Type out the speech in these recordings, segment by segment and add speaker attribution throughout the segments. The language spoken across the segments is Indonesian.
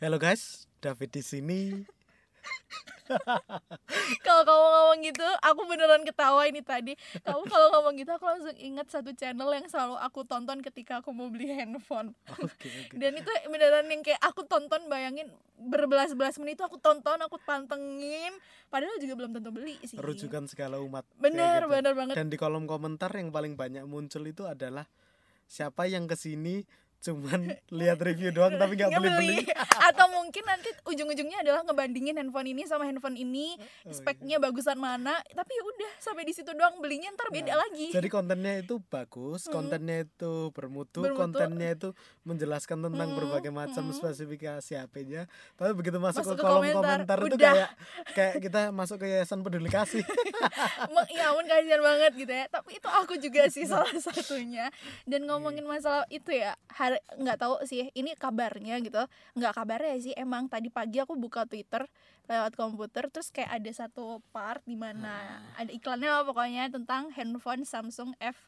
Speaker 1: Halo guys, David di sini.
Speaker 2: kalau kamu ngomong gitu aku beneran ketawa ini tadi kamu kalau ngomong gitu aku langsung ingat satu channel yang selalu aku tonton ketika aku mau beli handphone
Speaker 1: Oke, oke.
Speaker 2: dan itu beneran yang kayak aku tonton bayangin berbelas-belas menit itu aku tonton aku pantengin padahal juga belum tentu beli sih
Speaker 1: Rujukan segala umat.
Speaker 2: bener
Speaker 1: gitu.
Speaker 2: bener banget
Speaker 1: Dan di kolom komentar yang paling banyak muncul itu adalah siapa yang ke sini cuman lihat review doang tapi nggak beli-beli.
Speaker 2: atau mungkin nanti ujung-ujungnya adalah ngebandingin handphone ini sama handphone ini
Speaker 1: iya.
Speaker 2: speknya bagusan mana tapi ya udah sampai di situ doang belinya ntar beda
Speaker 1: Nah,
Speaker 2: lagi
Speaker 1: Jadi kontennya itu bagus,
Speaker 2: Hmm.
Speaker 1: kontennya itu bermutu,
Speaker 2: Bermutu.
Speaker 1: kontennya itu menjelaskan tentang
Speaker 2: Hmm,
Speaker 1: berbagai macam
Speaker 2: hmm.
Speaker 1: spesifikasi HP-nya. Tapi begitu masuk,
Speaker 2: Masuk
Speaker 1: ke
Speaker 2: ke
Speaker 1: kolom
Speaker 2: komentar,
Speaker 1: komentar, itu kayak kayak kita masuk ke yayasan peduli kasih.
Speaker 2: Ya ampun kasihan banget gitu ya tapi itu aku juga sih salah satunya dan ngomongin masalah itu ya nggak tahu sih ini kabarnya gitu nggak kabarnya sih emang tadi pagi aku buka twitter lewat komputer terus kayak ada satu part di mana ada iklannya lah pokoknya tentang handphone Samsung F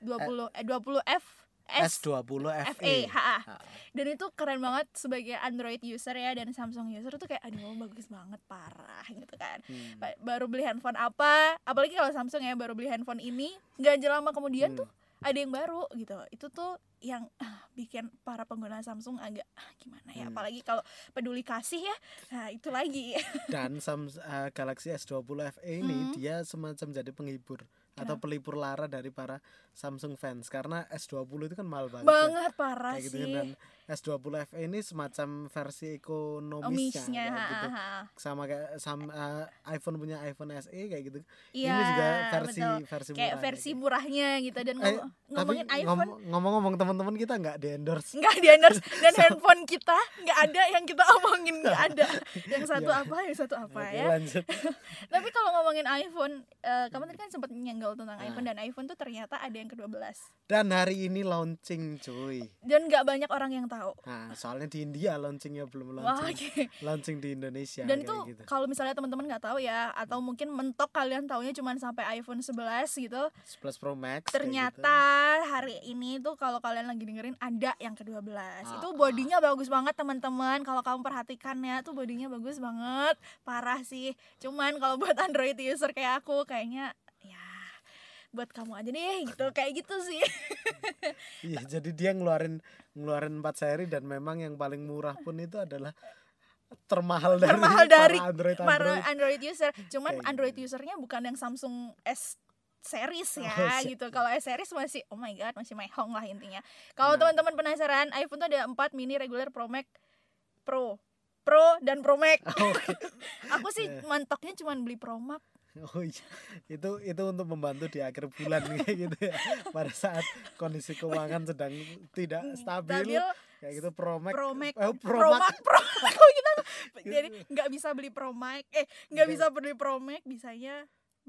Speaker 2: 20 eh 20 F S
Speaker 1: S20 FE.
Speaker 2: FE HA
Speaker 1: Ah.
Speaker 2: dan itu keren banget sebagai Android user ya dan Samsung user tuh kayak aduh bagus banget parah gitu kan
Speaker 1: Hmm.
Speaker 2: Ba- baru beli handphone apa apalagi kalau Samsung ya baru beli handphone ini nggak lama kemudian
Speaker 1: Hmm.
Speaker 2: tuh ada yang baru gitu. Itu tuh yang ah, bikin para pengguna Samsung agak ah, gimana ya?
Speaker 1: Hmm.
Speaker 2: apalagi kalau peduli kasih ya. Nah itu lagi.
Speaker 1: Dan Sam, eh, Galaxy S20 FE ini
Speaker 2: Hmm.
Speaker 1: dia semacam jadi penghibur atau
Speaker 2: Kenapa?
Speaker 1: pelipur lara dari para Samsung fans karena S20 itu kan mahal banget. ya.
Speaker 2: banget parah
Speaker 1: Kayak gitu
Speaker 2: sih
Speaker 1: kan. dan S20 FE ini semacam versi ekonomisnya
Speaker 2: ha,
Speaker 1: gitu.
Speaker 2: ha.
Speaker 1: Sama kayak sama eh, iPhone punya iPhone SE kayak gitu.
Speaker 2: Iya,
Speaker 1: ini juga versi
Speaker 2: betul.
Speaker 1: versi
Speaker 2: kayak
Speaker 1: murah
Speaker 2: versi
Speaker 1: gitu.
Speaker 2: murahnya gitu dan
Speaker 1: Eh,
Speaker 2: ngom-
Speaker 1: Tapi
Speaker 2: ngomongin iPhone
Speaker 1: ngom- ngomong-ngomong teman-teman kita nggak di endorse.
Speaker 2: nggak di endorse dan handphone kita nggak ada yang kita omongin nggak ada yang satu
Speaker 1: Ya.
Speaker 2: apa yang satu apa
Speaker 1: Oke,
Speaker 2: ya
Speaker 1: lanjut.
Speaker 2: tapi kalau ngomongin iPhone eh, kamu tadi kan sempat nyenggol tentang
Speaker 1: Nah.
Speaker 2: iPhone dan iPhone tuh ternyata ada yang ke-12
Speaker 1: Dan hari ini launching cuy.
Speaker 2: dan nggak banyak orang yang tahu
Speaker 1: Nah, soalnya di India launchingnya belum
Speaker 2: wah
Speaker 1: launching.
Speaker 2: oke
Speaker 1: Launching di Indonesia
Speaker 2: dan tuh
Speaker 1: gitu.
Speaker 2: kalau misalnya teman-teman nggak tahu ya atau mungkin mentok kalian taunya cuma sampai iPhone 11 gitu
Speaker 1: 11 Pro Max
Speaker 2: ternyata
Speaker 1: gitu.
Speaker 2: hari ini tuh kalau kalian lagi dengerin ada yang ke-12 itu
Speaker 1: Ah.
Speaker 2: bodinya bagus banget teman-teman kalau kamu perhatikan ya tuh bodinya bagus banget parah sih cuman kalau buat Android user kayak aku kayaknya ya buat kamu aja deh gitu kayak gitu sih
Speaker 1: Iya, jadi dia ngeluarin ngeluarin 4 seri dan memang yang paling murah pun itu adalah termahal dari
Speaker 2: Termahal
Speaker 1: para
Speaker 2: dari
Speaker 1: Android
Speaker 2: para
Speaker 1: Android.
Speaker 2: Android user cuman
Speaker 1: Kayak
Speaker 2: Android
Speaker 1: gitu.
Speaker 2: usernya bukan yang Samsung S series ya
Speaker 1: Oh,
Speaker 2: gitu kalau S series masih oh my god masih mehong lah intinya kalau
Speaker 1: Nah.
Speaker 2: teman-teman penasaran iPhone tuh ada 4 mini regular Pro Max Pro Pro dan Pro Max
Speaker 1: Oke.
Speaker 2: aku sih
Speaker 1: Ya.
Speaker 2: mantoknya cuman beli Pro Max
Speaker 1: Oh iya. Itu itu untuk membantu di akhir bulan kayak gitu ya. Pada saat kondisi keuangan sedang tidak stabil,
Speaker 2: stabil
Speaker 1: kayak gitu Pro Max.
Speaker 2: Pro Max
Speaker 1: eh, Pro,
Speaker 2: Pro
Speaker 1: Max.
Speaker 2: Max Pro Max kok kita jadi nggak bisa beli Pro Max eh nggak
Speaker 1: Oke.
Speaker 2: bisa beli Pro Max bisanya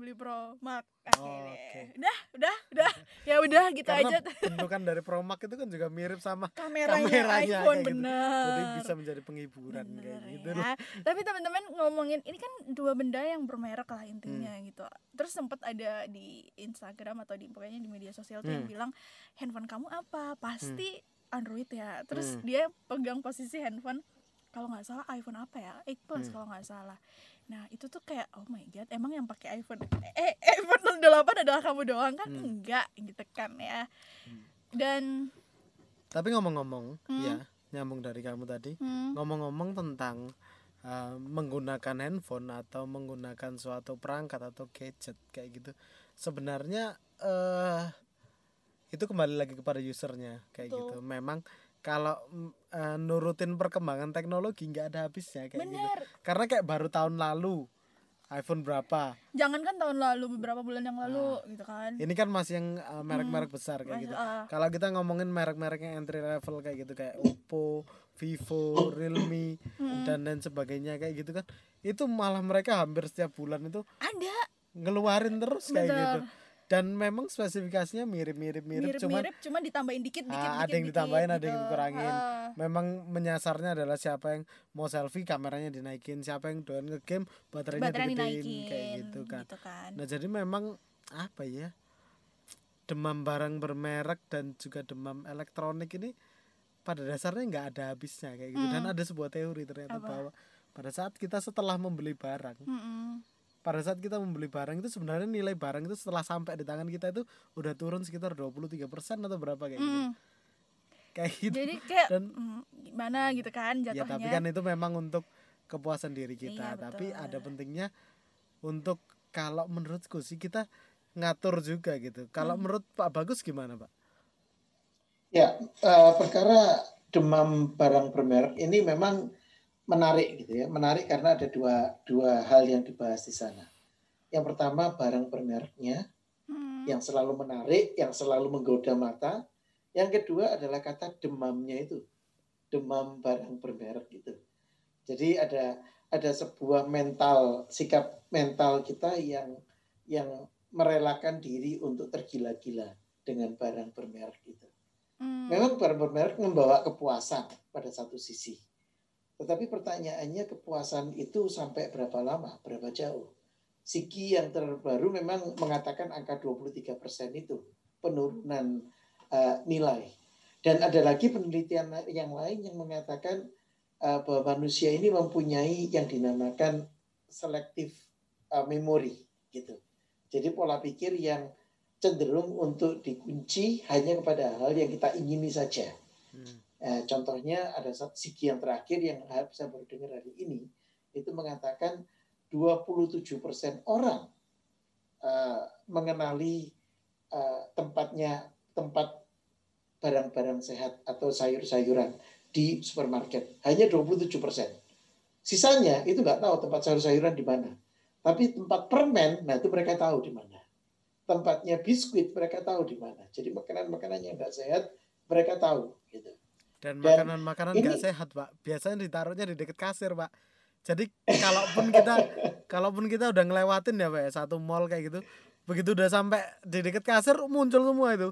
Speaker 2: beli Pro Max
Speaker 1: Oh,
Speaker 2: Akhirnya.
Speaker 1: oke.
Speaker 2: udah udah udah ya udah gitu
Speaker 1: Karena
Speaker 2: aja
Speaker 1: bentukan dari Pro Max itu kan juga mirip sama
Speaker 2: kameranya,
Speaker 1: kameranya
Speaker 2: iPhone
Speaker 1: gitu.
Speaker 2: bener
Speaker 1: Jadi bisa menjadi penghiburan
Speaker 2: Bener
Speaker 1: kayak gitu.
Speaker 2: ya. Tapi teman-teman ngomongin ini kan dua benda yang bermerek lah intinya
Speaker 1: Hmm.
Speaker 2: gitu. Terus sempat ada di Instagram atau di pokoknya di media sosial tuh yang
Speaker 1: Hmm.
Speaker 2: bilang handphone kamu apa? Pasti Android ya. Terus
Speaker 1: Hmm.
Speaker 2: dia pegang posisi handphone kalau nggak salah iPhone apa ya? 8 Plus
Speaker 1: Hmm.
Speaker 2: kalau nggak salah. Nah itu tuh kayak oh my god emang yang pakai iPhone eh iPhone 8 adalah kamu doang kan?
Speaker 1: Hmm.
Speaker 2: Enggak gitu kan ya.
Speaker 1: Hmm.
Speaker 2: Dan
Speaker 1: Tapi ngomong-ngomong,
Speaker 2: Hmm.
Speaker 1: ya nyambung dari kamu tadi,
Speaker 2: hmm,
Speaker 1: ngomong-ngomong tentang uh, menggunakan handphone atau menggunakan suatu perangkat atau gadget kayak gitu, sebenarnya eh itu kembali lagi kepada usernya kayak
Speaker 2: Betul.
Speaker 1: gitu. Memang kalau eh, nurutin perkembangan teknologi nggak ada habisnya kayak gitu.
Speaker 2: bener.
Speaker 1: Karena kayak baru tahun lalu iPhone berapa?
Speaker 2: Jangan kan tahun lalu beberapa bulan yang lalu gitu kan.
Speaker 1: Ini kan masih yang uh, merek-merek besar kayak
Speaker 2: Mas-
Speaker 1: gitu.
Speaker 2: ah.
Speaker 1: Kalau kita ngomongin merek-merek yang entry level kayak gitu kayak Oppo, Vivo, Realme
Speaker 2: Mm.
Speaker 1: dan lain sebagainya kayak gitu kan. Itu malah mereka hampir setiap bulan itu
Speaker 2: ada
Speaker 1: ngeluarin terus kayak
Speaker 2: Bener.
Speaker 1: gitu. Dan memang spesifikasinya mirip-mirip mirip cuman
Speaker 2: mirip-mirip cuma ditambahin dikit dikit
Speaker 1: Ah, ada
Speaker 2: dikit,
Speaker 1: yang
Speaker 2: dikit
Speaker 1: ditambahin, ada yang
Speaker 2: gitu.
Speaker 1: dikurangin.
Speaker 2: Ah,
Speaker 1: memang menyasarnya adalah siapa yang mau selfie kameranya dinaikin, siapa yang doyan nge-game baterainya
Speaker 2: baterai dinaikin
Speaker 1: kayak gitu kan.
Speaker 2: gitu kan.
Speaker 1: Nah, jadi memang apa ya? Demam barang bermerek dan juga demam elektronik ini pada dasarnya nggak ada habisnya kayak gitu dan
Speaker 2: Hmm.
Speaker 1: ada sebuah teori ternyata
Speaker 2: Apa?
Speaker 1: bahwa pada saat kita setelah membeli barang
Speaker 2: Mm-mm.
Speaker 1: Pada saat kita membeli barang itu sebenarnya nilai barang itu setelah sampai di tangan kita itu udah turun sekitar 23% atau berapa kayak gitu
Speaker 2: Mm.
Speaker 1: kayak gitu
Speaker 2: jadi kayak
Speaker 1: Dan-
Speaker 2: mm, gimana gitu kan
Speaker 1: ya
Speaker 2: jatuhnya
Speaker 1: tapi kan itu memang untuk kepuasan diri kita
Speaker 2: Iya,
Speaker 1: tapi
Speaker 2: betul.
Speaker 1: ada pentingnya untuk kalau menurutku sih kita ngatur juga gitu kalau
Speaker 2: Hmm.
Speaker 1: menurut Pak Bagus gimana Pak
Speaker 3: Ya, eh, perkara demam barang bermerek ini memang menarik gitu ya. Menarik karena ada dua dua hal yang dibahas di sana. Yang pertama barang bermereknya
Speaker 2: Mm.
Speaker 3: yang selalu menarik, yang selalu menggoda mata. Yang kedua adalah kata demamnya itu. Demam barang bermerek gitu. Jadi ada ada sebuah mental sikap mental kita yang yang merelakan diri untuk tergila-gila dengan barang bermerek itu.
Speaker 2: Mm.
Speaker 3: Memang barang bermerek membawa kepuasan pada satu sisi. Tetapi pertanyaannya kepuasan itu sampai berapa lama, berapa jauh? Siki yang terbaru memang mengatakan angka 23% itu penurunan eh, nilai. Dan ada lagi penelitian yang lain yang mengatakan eh, bahwa manusia ini mempunyai yang dinamakan selective eh, memory gitu. Jadi pola pikir yang cenderung untuk dikunci hanya kepada hal yang kita ingini saja.
Speaker 1: Hmm.
Speaker 3: Eh, contohnya ada segi yang terakhir yang saya baru dengar hari ini itu mengatakan 27% orang eh, mengenali eh, tempatnya tempat barang-barang sehat atau sayur-sayuran di supermarket hanya 27%. Sisanya itu nggak tahu tempat sayur-sayuran di mana. Tapi tempat permen, nah itu mereka tahu di mana. Tempatnya biskuit mereka tahu di mana. Jadi makanan-makanan yang nggak sehat mereka tahu gitu.
Speaker 1: Dan makanan-makanan nggak sehat Pak. Biasanya ditaruhnya di dekat kasir Pak. Jadi kalaupun kita kalaupun kita udah ngelewatin ya Pak ya, satu mall kayak gitu begitu udah sampai di dekat kasir muncul semua itu.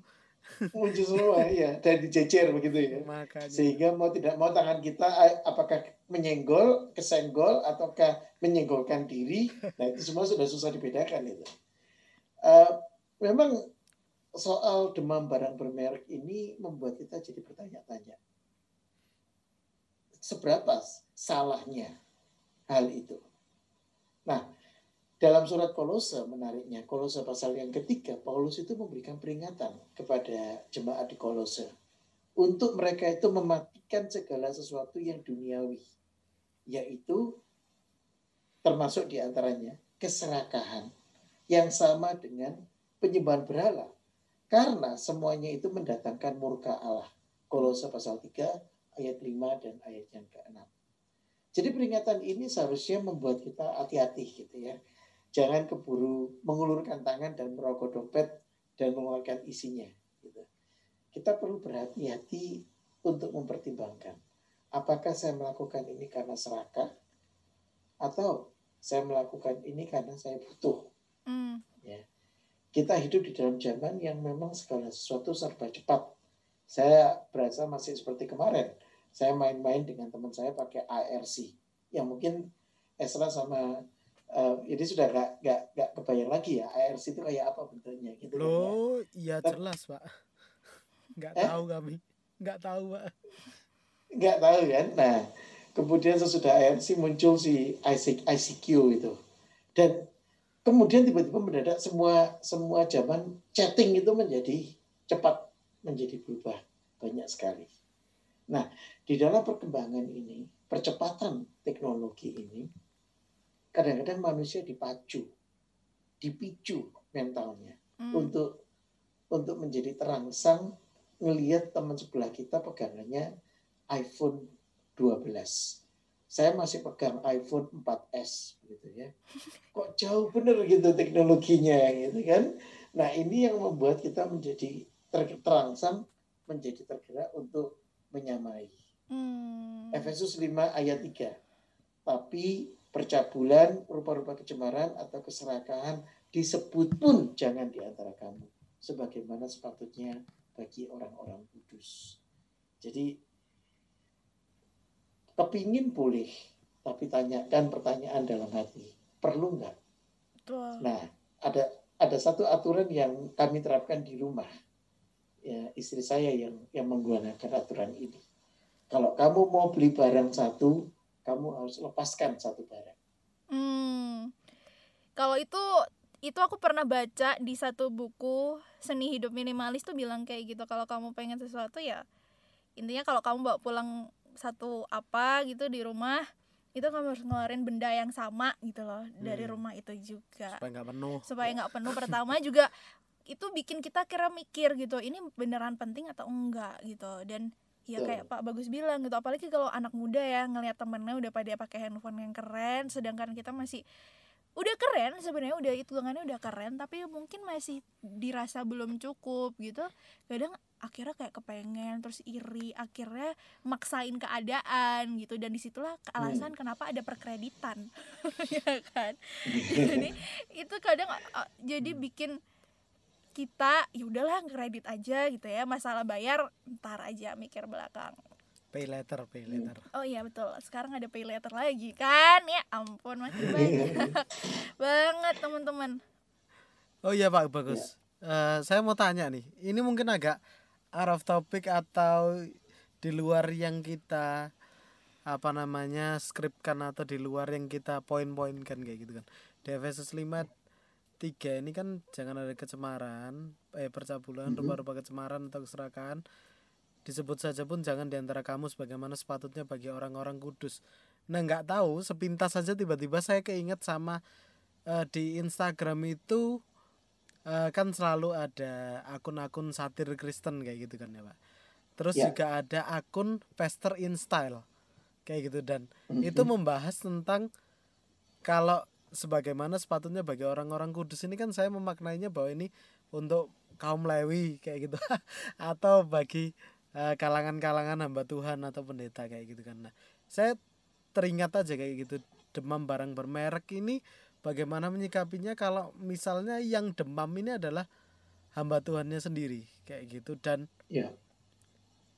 Speaker 3: Muncul semua ya dan dijejer begitu ya.
Speaker 1: Makanya.
Speaker 3: Sehingga mau tidak mau tangan kita eh, apakah menyenggol kesenggol ataukah menyenggolkan diri nah itu semua sudah susah dibedakan itu. Eh, memang soal demam barang bermerek ini membuat kita jadi bertanya-tanya seberapa salahnya hal itu. Nah dalam surat Kolose menariknya Kolose pasal yang ketiga Paulus itu memberikan peringatan kepada jemaat di Kolose untuk mereka itu mematikan segala sesuatu yang duniawi yaitu termasuk di antaranya keserakahan yang sama dengan penyembahan berhala. Karena semuanya itu mendatangkan murka Allah. Kolose pasal 3 ayat 5 dan ayat yang ke-6 jadi peringatan ini seharusnya membuat kita hati-hati gitu ya jangan keburu mengulurkan tangan dan merogoh dompet dan mengeluarkan isinya gitu kita perlu berhati-hati untuk mempertimbangkan apakah saya melakukan ini karena serakah atau saya melakukan ini karena saya butuh.
Speaker 2: Mm.
Speaker 3: Kita hidup di dalam zaman yang memang segala sesuatu serba cepat. Saya berasa masih seperti kemarin. Saya main-main dengan teman saya pakai ARC. Yang mungkin Esra sama eh, ini sudah gak, gak, gak kebayang lagi ya ARC itu kayak apa bentuknya gitu kan ya.
Speaker 1: Loh, iya jelas pak. Nggak
Speaker 3: Eh?
Speaker 1: tahu kami, nggak tahu pak.
Speaker 3: nggak tahu kan nah kemudian sesudah ARC muncul si IC, ICQ itu dan kemudian tiba-tiba mendadak semua semua zaman chatting itu menjadi cepat menjadi berubah banyak sekali nah di dalam perkembangan ini percepatan teknologi ini kadang-kadang manusia dipacu dipicu mentalnya
Speaker 2: Mm.
Speaker 3: untuk untuk menjadi terangsang ngelihat teman sebelah kita pegangannya iPhone 12. Saya masih pegang iPhone 4S gitu ya. Kok jauh bener gitu teknologinya gitu kan. Nah, ini yang membuat kita menjadi ter- terangsang menjadi tergerak untuk menyamai.
Speaker 2: Mm.
Speaker 3: Efesus 5 ayat 3. Tapi percabulan, rupa-rupa kecemaran atau keserakahan disebut pun jangan di antara kamu. Sebagaimana sepatutnya bagi orang-orang kudus. Jadi kepingin boleh, tapi tanyakan pertanyaan dalam hati. Perlu nggak? Nah, ada ada satu aturan yang kami terapkan di rumah. Ya, istri saya yang yang menggunakan aturan ini. Kalau kamu mau beli barang satu, kamu harus lepaskan satu barang.
Speaker 2: Hmm. Kalau itu itu aku pernah baca di satu buku seni hidup minimalis tuh bilang kayak gitu kalau kamu pengen sesuatu ya intinya kalau kamu bawa pulang satu apa gitu di rumah itu kamu harus ngeluarin benda yang sama gitu loh dari
Speaker 1: Hmm.
Speaker 2: rumah itu juga
Speaker 1: supaya nggak penuh
Speaker 2: supaya nggak penuh pertama juga itu bikin kita kira mikir gitu ini beneran penting atau enggak? gitu. Dan ya kayak Pak Bagus bilang gitu apalagi kalau anak muda ya ngelihat temennya udah pada pakai handphone yang keren sedangkan kita masih udah keren sebenarnya udah hitungannya udah keren tapi mungkin masih dirasa belum cukup gitu kadang akhirnya kayak kepengen terus iri akhirnya maksain keadaan gitu. Dan di situlah alasan kenapa ada perkreditan. Ya kan? Jadi itu kadang uh, jadi bikin kita ya udahlah kredit aja gitu ya. Masalah bayar ntar aja mikir belakang.
Speaker 1: Pay later pay
Speaker 3: Hmm.
Speaker 1: later.
Speaker 2: Oh iya betul. Sekarang ada pay later lagi kan? Ya ampun masih banyak banget teman-teman.
Speaker 1: Oh iya pak bagus. Eh, saya mau tanya nih ini mungkin agak out of topic atau di luar yang kita apa namanya skripkan atau di luar yang kita poin-poinkan kayak gitu kan. Di Efesus 5 tiga ini kan jangan ada kecemaran eh percabulan
Speaker 3: Mhm.
Speaker 1: rupa-rupa kecemaran atau keserakahan disebut saja pun jangan di antara kamu sebagaimana sepatutnya bagi orang-orang kudus nah nggak tahu sepintas saja tiba-tiba saya keinget sama eh, di Instagram itu eh, kan selalu ada akun-akun satir Kristen kayak gitu kan ya pak terus
Speaker 3: Ya.
Speaker 1: juga ada akun Pastor in Style kayak gitu dan
Speaker 3: Mhm.
Speaker 1: itu membahas tentang kalau sebagaimana sepatutnya bagi orang-orang kudus ini kan saya memaknainya bahwa ini untuk kaum Lewi kayak gitu. Atau bagi eh, kalangan-kalangan hamba Tuhan atau pendeta kayak gitu kan. Nah saya teringat aja kayak gitu demam barang bermerek ini bagaimana menyikapinya kalau misalnya yang demam ini adalah hamba Tuhannya sendiri kayak gitu. Dan
Speaker 3: Ya.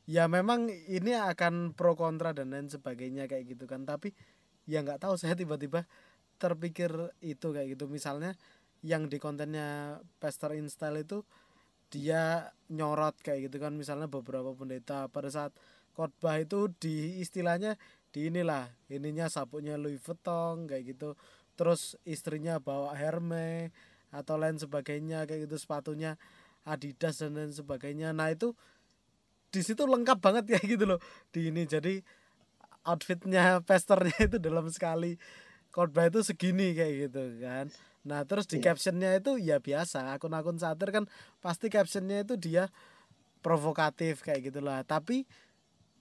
Speaker 1: ya memang ini akan pro kontra dan lain sebagainya kayak gitu kan. Tapi ya nggak tahu saya tiba-tiba terpikir itu kayak gitu. Misalnya yang di kontennya Pastor Install itu dia nyorot kayak gitu kan. Misalnya beberapa pendeta pada saat khotbah itu di istilahnya di inilah ininya sabuknya Louis Vuitton kayak gitu. Terus istrinya bawa Hermes atau lain sebagainya kayak gitu sepatunya Adidas dan lain sebagainya. Nah itu di situ lengkap banget kayak gitu loh. Di ini jadi outfitnya pastornya itu dalam sekali khotbah itu segini kayak gitu kan. Nah terus di
Speaker 3: Iya.
Speaker 1: captionnya itu ya biasa akun-akun satir kan pasti captionnya itu dia provokatif kayak gitulah. Tapi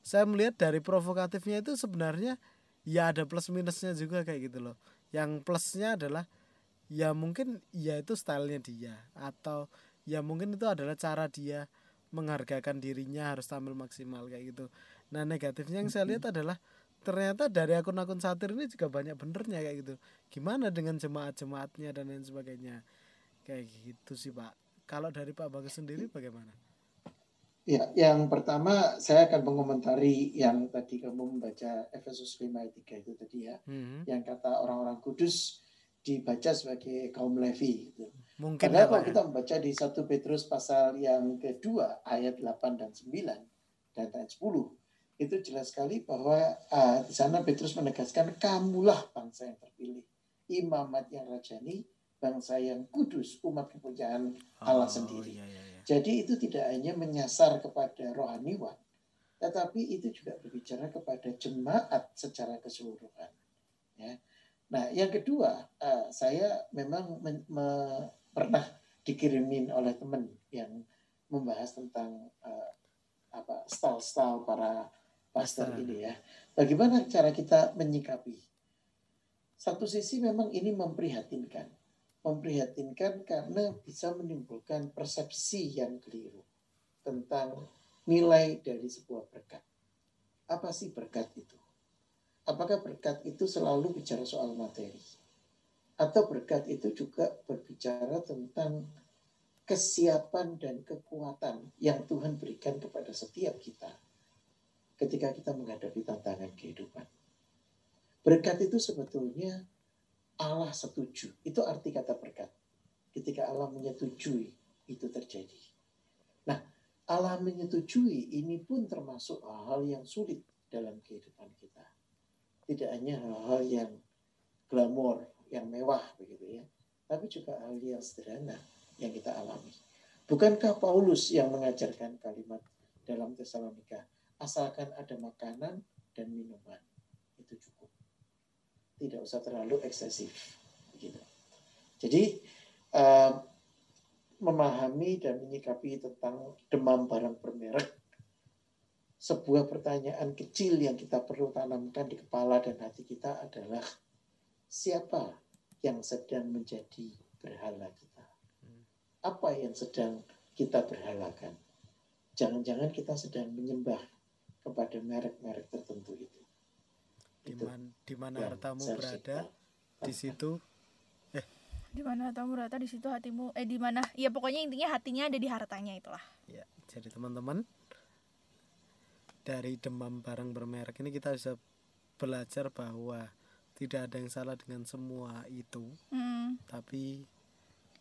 Speaker 1: saya melihat dari provokatifnya itu sebenarnya ya ada plus minusnya juga kayak gitu loh. Yang plusnya adalah ya mungkin ya itu stylenya dia atau ya mungkin itu adalah cara dia menghargakan dirinya harus tampil maksimal kayak gitu. Nah negatifnya yang saya lihat adalah ternyata dari akun-akun satir ini juga banyak benernya kayak gitu. Gimana dengan jemaat-jemaatnya dan lain sebagainya? Kayak gitu sih pak. Kalau dari pak bagus sendiri bagaimana?
Speaker 3: Ya, yang pertama saya akan mengomentari yang tadi kamu membaca Efesus 5 ayat 3 itu tadi ya,
Speaker 1: Hmm,
Speaker 3: yang kata orang-orang kudus dibaca sebagai kaum Levi gitu.
Speaker 1: mungkin
Speaker 3: Padahal
Speaker 1: ya,
Speaker 3: kalau
Speaker 1: ya.
Speaker 3: kita membaca di 1 Petrus pasal yang kedua ayat 8 dan 9 dan ayat 10 itu jelas sekali bahwa ah, di sana Petrus menegaskan kamulah bangsa yang terpilih, imamat yang rajani, bangsa yang kudus, umat kepunyaan Allah
Speaker 1: Oh,
Speaker 3: sendiri.
Speaker 1: iya, iya, iya.
Speaker 3: Jadi itu tidak hanya menyasar kepada rohaniwan, tetapi itu juga berbicara kepada jemaat secara keseluruhan. Ya. Nah, yang kedua, eh, saya memang men- me- pernah dikirimin oleh teman yang membahas tentang eh, apa style-style para pastor ini ya. Bagaimana cara kita menyikapi? Satu sisi memang ini memprihatinkan memprihatinkan karena bisa menimbulkan persepsi yang keliru tentang nilai dari sebuah berkat. Apa sih berkat itu? Apakah berkat itu selalu bicara soal materi? Atau berkat itu juga berbicara tentang kesiapan dan kekuatan yang Tuhan berikan kepada setiap kita ketika kita menghadapi tantangan kehidupan. Berkat itu sebetulnya Allah setuju. Itu arti kata berkat. Ketika Allah menyetujui, itu terjadi. Nah, Allah menyetujui ini pun termasuk hal-hal yang sulit dalam kehidupan kita. Tidak hanya hal-hal yang glamor, yang mewah begitu ya, tapi juga hal yang sederhana yang kita alami. Bukankah Paulus yang mengajarkan kalimat dalam Tesalonika, asalkan ada makanan dan minuman, itu cukup. Tidak usah terlalu eksesif. Begitu. Jadi, uh, memahami dan menyikapi tentang demam barang bermerek sebuah pertanyaan kecil yang kita perlu tanamkan di kepala dan hati kita adalah siapa yang sedang menjadi berhala kita? Apa yang sedang kita berhalakan? Jangan-jangan kita sedang menyembah kepada merek-merek tertentu itu.
Speaker 1: Di mana, di mana hartamu berada, di situ?
Speaker 2: Eh. Di mana hartamu berada? Di situ hatimu. Eh di mana? Ya pokoknya intinya hatinya ada di hartanya itulah.
Speaker 1: Ya, jadi teman-teman dari demam barang bermerek ini kita bisa belajar bahwa tidak ada yang salah dengan semua itu. Mm. tapi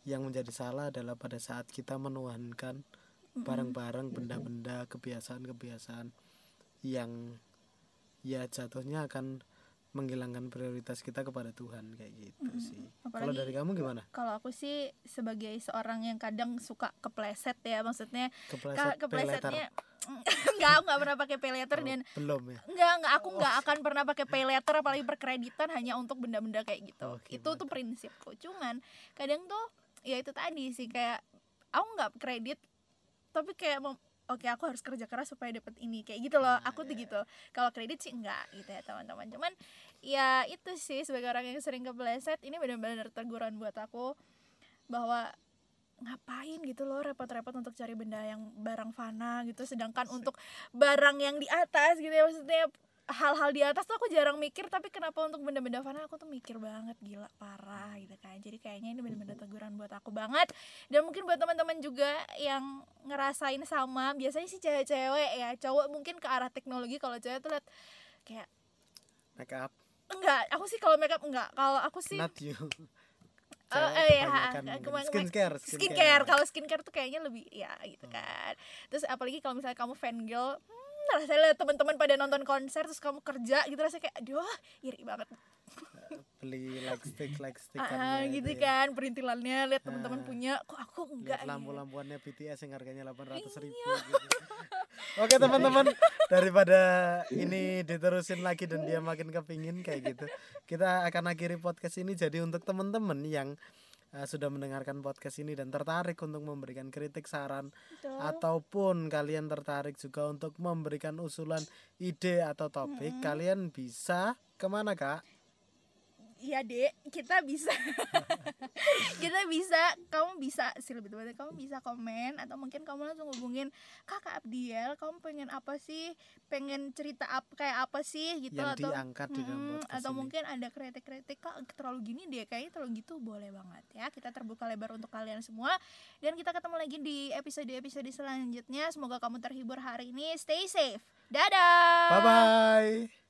Speaker 1: yang menjadi salah adalah pada saat kita menuhankan barang-barang benda-benda kebiasaan-kebiasaan yang ya jatuhnya akan menghilangkan prioritas kita kepada Tuhan kayak gitu mm -hmm. sih. Kalau dari kamu gimana?
Speaker 2: Kalau aku sih sebagai seorang yang kadang suka kepleset ya, maksudnya kepleset, keplesetnya enggak enggak pernah pakai pay letter oh, dan
Speaker 1: belum ya?
Speaker 2: Enggak enggak aku enggak akan pernah pakai pay letter apalagi berkreditan hanya untuk benda-benda kayak gitu. Oh, itu tuh prinsipku. Cuman kadang tuh ya itu tadi sih kayak aku nggak kredit tapi kayak oke aku harus kerja keras supaya dapat ini kayak gitu loh. Nah, aku tuh iya. gitu. kalau kredit sih enggak gitu ya teman-teman. Cuman ya itu sih sebagai orang yang sering kepleset ini benar-benar teguran buat aku bahwa ngapain gitu loh repot-repot untuk cari benda yang barang fana gitu sedangkan untuk barang yang di atas gitu ya maksudnya hal-hal di atas tuh aku jarang mikir tapi kenapa untuk benda-benda fana aku tuh mikir banget gila parah gitu kan jadi kayaknya ini bener-bener teguran buat aku banget dan mungkin buat teman-teman juga yang ngerasain sama biasanya sih cewek-cewek ya cowok mungkin ke arah teknologi kalau cewek tuh liat kayak
Speaker 1: make up
Speaker 2: enggak aku sih kalau make up enggak kalau aku sih
Speaker 1: not you
Speaker 2: oh, iya, skincare, skincare. skincare. Kalau skincare tuh kayaknya lebih ya gitu hmm. kan. Terus apalagi kalau misalnya kamu fan girl, hmm, rasanya lihat teman-teman pada nonton konser terus kamu kerja gitu rasanya kayak aduh iri banget
Speaker 1: beli like stick like stick
Speaker 2: ah, gitu ya. kan perintilannya lihat teman-teman ah. punya kok aku enggak
Speaker 1: lihat lampu-lampuannya BTS yang harganya delapan ratus ribu iya. gitu. oke teman-teman daripada ini diterusin lagi dan dia makin kepingin kayak gitu kita akan akhiri podcast ini jadi untuk teman-teman yang uh, sudah mendengarkan podcast ini dan tertarik untuk memberikan kritik saran Betul. ataupun kalian tertarik juga untuk memberikan usulan ide atau topik -hmm. kalian bisa ke mana kak
Speaker 2: iya dek. Kita bisa kita bisa kamu bisa sih lebih tepatnya kamu bisa komen atau mungkin kamu langsung hubungin kakak Abdiel kamu pengen apa sih? Pengen cerita apa kayak apa sih gitu
Speaker 1: yang
Speaker 2: atau
Speaker 1: diangkat
Speaker 2: hmm, atau mungkin ada kritik-kritik kak terlalu gini deh? Kayaknya terlalu gitu. Boleh banget ya. Kita terbuka lebar untuk kalian semua. Dan kita ketemu lagi di episode-episode selanjutnya. Semoga kamu terhibur hari ini. Stay safe. Dadah!
Speaker 1: Bye bye